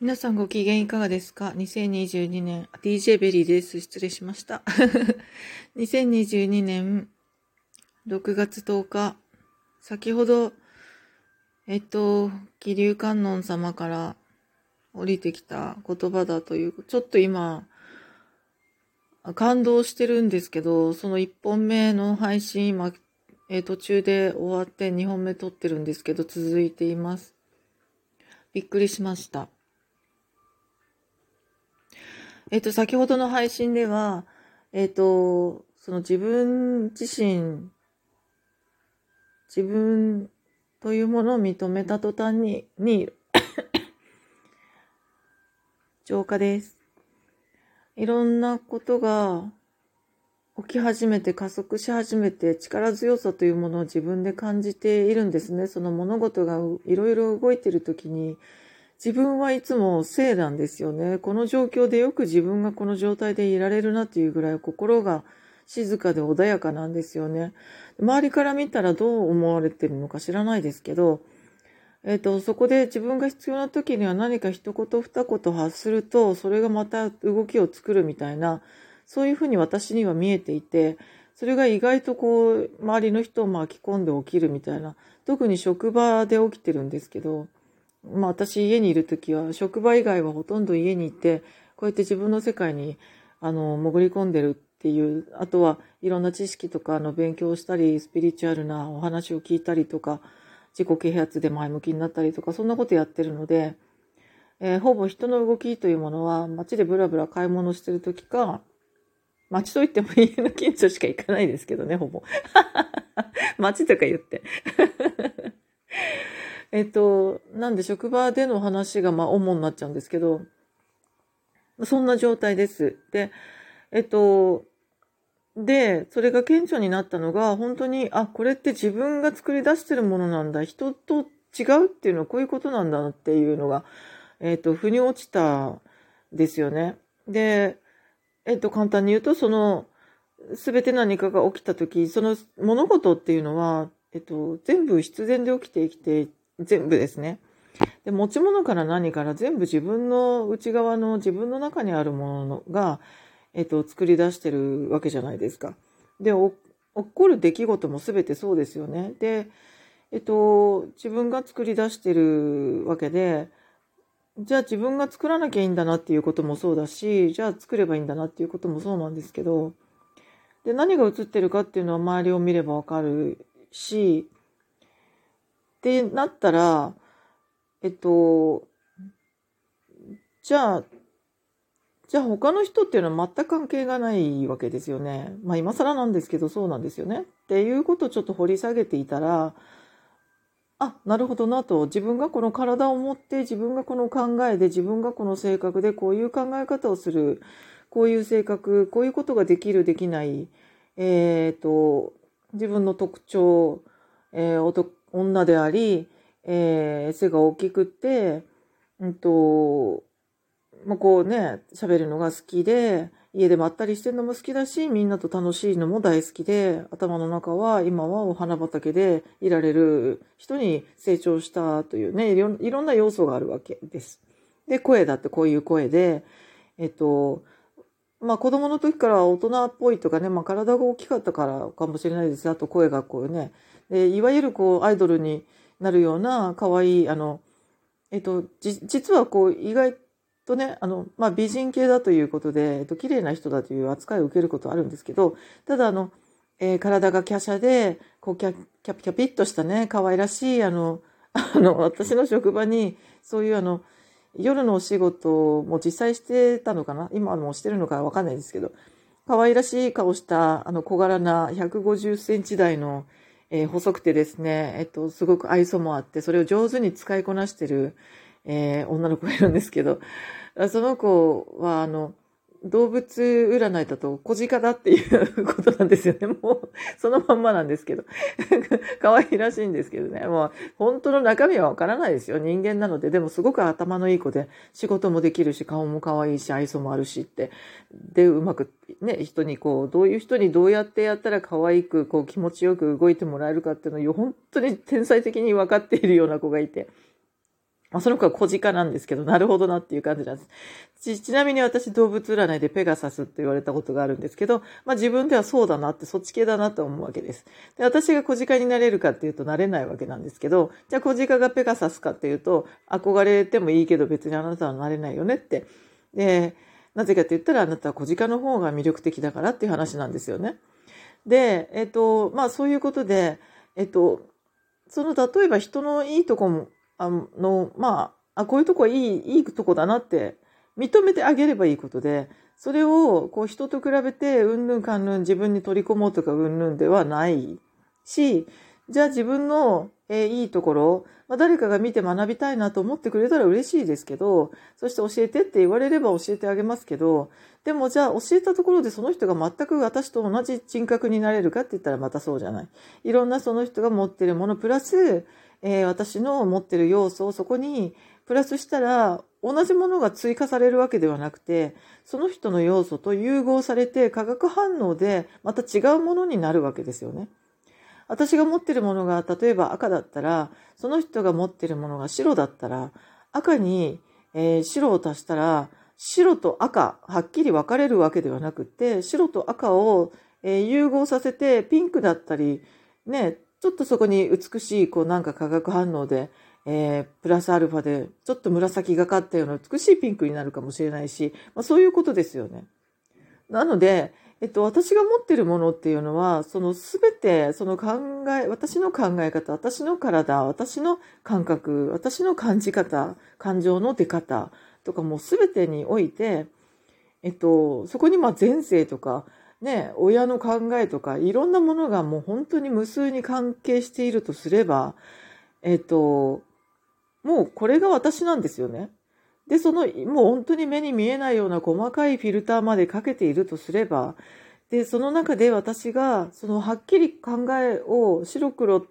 皆さんご機嫌いかがですか ?2022 年、DJ ベリーです。失礼しました。2022年6月10日、先ほど、えっと、騎龍観音様から降りてきた言葉だという、ちょっと今、感動してるんですけど、その1本目の配信、今、えー、途中で終わって2本目撮ってるんですけど、続いています。びっくりしました。えっ、と、先ほどの配信では、えっ、と、その自分自身、自分というものを認めた途端に、に、浄化です。いろんなことが起き始めて加速し始めて力強さというものを自分で感じているんですね。その物事がいろいろ動いている時に自分はいつも正なんですよね。この状況でよく自分がこの状態でいられるなっていうぐらい心が静かで穏やかなんですよね。周りから見たらどう思われてるのか知らないですけど、えっ、ー、と、そこで自分が必要な時には何か一言二言発すると、それがまた動きを作るみたいな、そういうふうに私には見えていて、それが意外とこう、周りの人を巻き込んで起きるみたいな、特に職場で起きてるんですけど、まあ私家にいる時は、職場以外はほとんど家にいて、こうやって自分の世界に、あの、潜り込んでるっていう、あとはいろんな知識とかの勉強をしたり、スピリチュアルなお話を聞いたりとか、自己啓発で前向きになったりとか、そんなことやってるので、えー、ほぼ人の動きというものは街でブラブラ買い物してる時か、街といっても家の近所しか行かないですけどね、ほぼ。街とか言って。えっと、なんで職場での話がまあ主になっちゃうんですけど、そんな状態です。で、えっと、で、それが顕著になったのが、本当に、あ、これって自分が作り出してるものなんだ。人と違うっていうのはこういうことなんだっていうのが、えっ、と、腑に落ちたですよね。で、えっ、と、簡単に言うと、その、すべて何かが起きたとき、その物事っていうのは、えっと、全部必然で起きてきて、全部ですね。で、持ち物から何から全部自分の内側の自分の中にあるものが、えっと、作り出してるわけじゃないですか。で、起こる出来事も全てそうですよね。で、えっと、自分が作り出してるわけで、じゃあ自分が作らなきゃいいんだなっていうこともそうだし、じゃあ作ればいいんだなっていうこともそうなんですけど、で、何が映ってるかっていうのは周りを見ればわかるし、ってなったら、えっと、じゃあじゃあ他の人っていうのは全く関係がないわけですよね。まあ今更なんですけどそうなんですよね。っていうことをちょっと掘り下げていたら、あ、なるほどなと。自分がこの体を持って、自分がこの考えで、自分がこの性格で、こういう考え方をする、こういう性格、こういうことができる、できない、えっ、ー、と、自分の特徴、えー、女であり、えー、背が大きくて、うんと、まあ、こうね、喋るのが好きで、家でまったりしてるのも好きだし、みんなと楽しいのも大好きで、頭の中は今はお花畑でいられる人に成長したというね、いろいろんな要素があるわけです。で、声だってこういう声で、えっと、まあ子供の時から大人っぽいとかね、まあ体が大きかったからかもしれないです。あと声がこうね、でいわゆるこうアイドルになるような可愛い、あの、えっと、じ、実はこう意外とね、あの、まあ、美人系だということで、えっと、綺麗な人だという扱いを受けることはあるんですけど、ただ、あの、えー、体が華奢で、こう、キャキャピキャピッとしたね、可愛らしい、あの、あの、私の職場に、そういうあの、夜のお仕事も実際してたのかな今もしてるのかわかんないですけど、可愛らしい顔した、あの、小柄な150センチ台の、えー、細くてですね、えっと、すごく愛想もあって、それを上手に使いこなしてる、えー、女の子がいるんですけど、その子は、あの、動物占いだと小鹿だっていうことなんですよね。もう、そのまんまなんですけど。可愛いらしいんですけどね。もう、本当の中身はわからないですよ。人間なので。でもすごく頭のいい子で、仕事もできるし、顔も可愛いし、愛想もあるしって。で、うまく、ね、人にこう、どういう人にどうやってやったら可愛く、こう、気持ちよく動いてもらえるかっていうのを、本当に天才的に分かっているような子がいて。まあ、その子は小鹿なんですけど、なるほどなっていう感じなんです。ち、ちなみに私動物占いでペガサスって言われたことがあるんですけど、まあ自分ではそうだなって、そっち系だなと思うわけです。で、私が小鹿になれるかっていうとなれないわけなんですけど、じゃあ小鹿がペガサスかっていうと、憧れてもいいけど別にあなたはなれないよねって。で、なぜかって言ったらあなたは小鹿の方が魅力的だからっていう話なんですよね。で、えっ、と、まあそういうことで、えっ、と、その例えば人のいいとこも、あの、まあ、あ、こういうとこはいい、いいとこだなって認めてあげればいいことで、それをこう人と比べて、うんぬんかんぬん自分に取り込もうとかうんぬんではないし、じゃあ自分の、えー、いいところ、まあ、誰かが見て学びたいなと思ってくれたら嬉しいですけど、そして教えてって言われれば教えてあげますけど、でもじゃあ教えたところでその人が全く私と同じ人格になれるかって言ったらまたそうじゃない。いろんなその人が持ってるものプラス、えー、私の持ってる要素をそこにプラスしたら同じものが追加されるわけではなくて、その人の要素と融合されて化学反応でまた違うものになるわけですよね。私が持ってるものが例えば赤だったら、その人が持ってるものが白だったら、赤に、えー、白を足したら、白と赤、はっきり分かれるわけではなくて、白と赤を、えー、融合させて、ピンクだったり、ね、ちょっとそこに美しい、こうなんか化学反応で、えー、プラスアルファで、ちょっと紫がかったような美しいピンクになるかもしれないし、まあ、そういうことですよね。なので、えっと、私が持ってるものっていうのは、そのすべて、その考え、私の考え方、私の体、私の感覚、私の感じ方、感情の出方とかもすべてにおいて、えっと、そこにまあ前世とか、ね、親の考えとか、いろんなものがもう本当に無数に関係しているとすれば、えっと、もうこれが私なんですよね。で、その、もう本当に目に見えないような細かいフィルターまでかけているとすれば、で、その中で私が、そのはっきり考えを白黒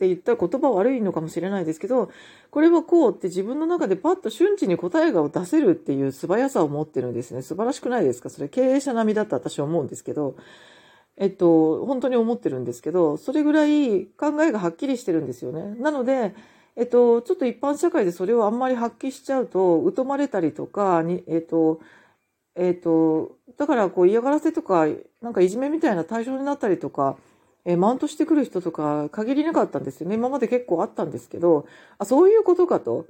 って言ったら言葉悪いのかもしれないですけど、これはこうって自分の中でパッと瞬時に答えが出せるっていう素早さを持ってるんですね。素晴らしくないですか？それ経営者並みだと私は思うんですけど、えっと、本当に思ってるんですけど、それぐらい考えがはっきりしてるんですよね。なので、えっと、ちょっと一般社会でそれをあんまり発揮しちゃうと、疎まれたりとか、にえっと、えっと、だからこう嫌がらせとか、なんかいじめみたいな対象になったりとか、えマウントしてくる人とか限りなかったんですよね。今まで結構あったんですけど、あ、そういうことかと。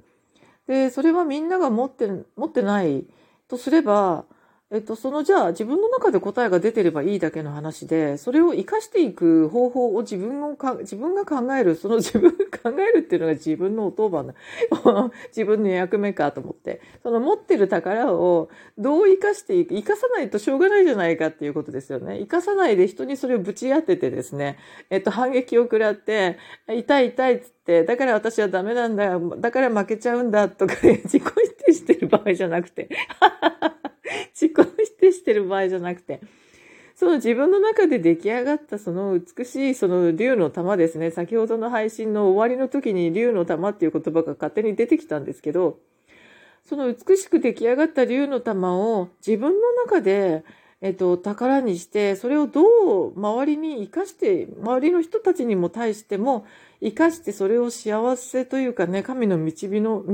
で、それはみんなが持って、持ってないとすれば、えっと、そのじゃあ自分の中で答えが出てればいいだけの話で、それを活かしていく方法を自分をか、自分が考える、その自分が 考えるっていうのが自分のお当番だ。自分の役目かと思って。その持ってる宝をどう活かしていく、活かさないとしょうがないじゃないかっていうことですよね。活かさないで人にそれをぶち当ててですね、えっと、反撃を食らって、痛い痛いっつって、だから私はダメなんだ、だから負けちゃうんだとか、自己否定してる場合じゃなくて。自己否定してる場合じゃなくて、その自分の中で出来上がったその美しいその竜の玉ですね。先ほどの配信の終わりの時に竜の玉っていう言葉が勝手に出てきたんですけど、その美しく出来上がった竜の玉を自分の中で、えっと、宝にして、それをどう周りに生かして、周りの人たちにも対しても生かしてそれを幸せというかね、神の導の道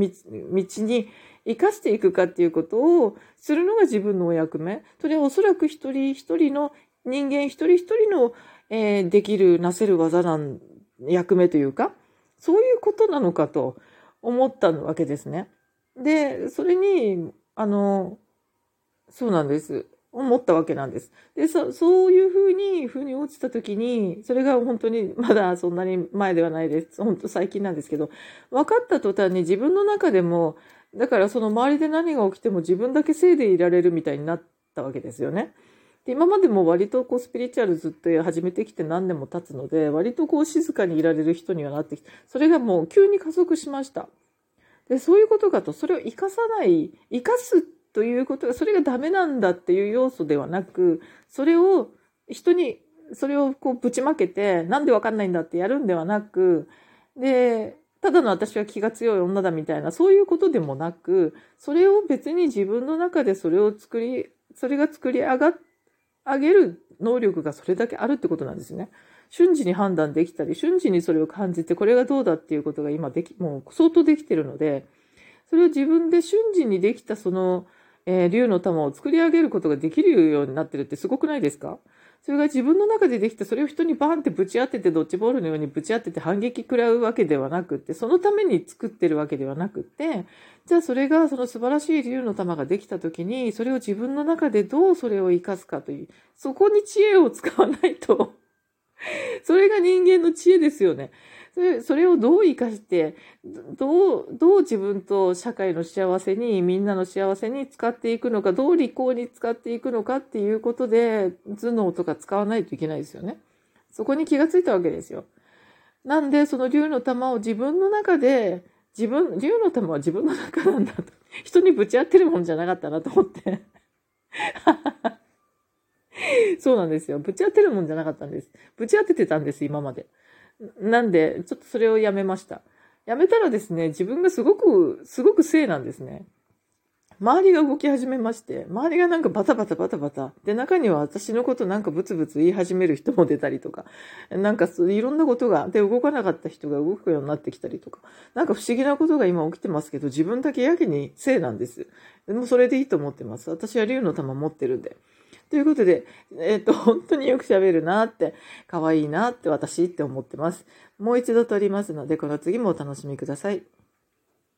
に生かしていくかっていうことをするのが自分のお役目。それはおそらく一人一人の人間一人一人の、えー、できる、なせる技なん、役目というか、そういうことなのかと思ったわけですね。で、それに、あの、そうなんです。思ったわけなんです。で、そそういうふうに、ふうに落ちた時に、それが本当にまだそんなに前ではないです。本当最近なんですけど、分かった途端に自分の中でも、だからその周りで何が起きても自分だけせいでいられるみたいになったわけですよね。で今までも割とこうスピリチュアルずっと始めてきて何年も経つので、割とこう静かにいられる人にはなってきて、それがもう急に加速しました。で、そういうことかと、それを生かさない、生かすということが、それがダメなんだっていう要素ではなく、それを人に、それをこうぶちまけて、なんでわかんないんだってやるんではなく、で、ただの私は気が強い女だみたいな、そういうことでもなく、それを別に自分の中でそれを作り、それが作り上が、上げる能力がそれだけあるってことなんですね。瞬時に判断できたり、瞬時にそれを感じて、これがどうだっていうことが今でき、もう相当できてるので、それを自分で瞬時にできたその、えー、竜の玉を作り上げることができるようになってるってすごくないですか？それが自分の中でできた、それを人にバーンってぶち当てて、ドッジボールのようにぶち当てて反撃食らうわけではなくって、そのために作ってるわけではなくって、じゃあそれがその素晴らしい竜の玉ができた時に、それを自分の中でどうそれを活かすかという、そこに知恵を使わないと それが人間の知恵ですよね。それそれをどう生かして、どう、どう自分と社会の幸せに、みんなの幸せに使っていくのか、どう利口に使っていくのかっていうことで、頭脳とか使わないといけないですよね。そこに気がついたわけですよ。なんで、その竜の玉を自分の中で、自分、竜の玉は自分の中なんだと。人にぶち当てるもんじゃなかったなと思って そうなんですよ。ぶち当てるもんじゃなかったんです。ぶち当ててたんです、今まで。なんで、ちょっとそれをやめました。やめたらですね、自分がすごく、すごく正なんですね。周りが動き始めまして、周りがなんかバタバタバタバタ。で、中には私のことなんかブツブツ言い始める人も出たりとか、なんかいろんなことが、で、動かなかった人が動くようになってきたりとか、なんか不思議なことが今起きてますけど、自分だけやけに正なんです。でもそれでいいと思ってます。私は竜の玉持ってるんで。ということで、えっ、ー、と、本当によく喋るなって、可愛いなって私って思ってます。もう一度撮りますので、この次もお楽しみください。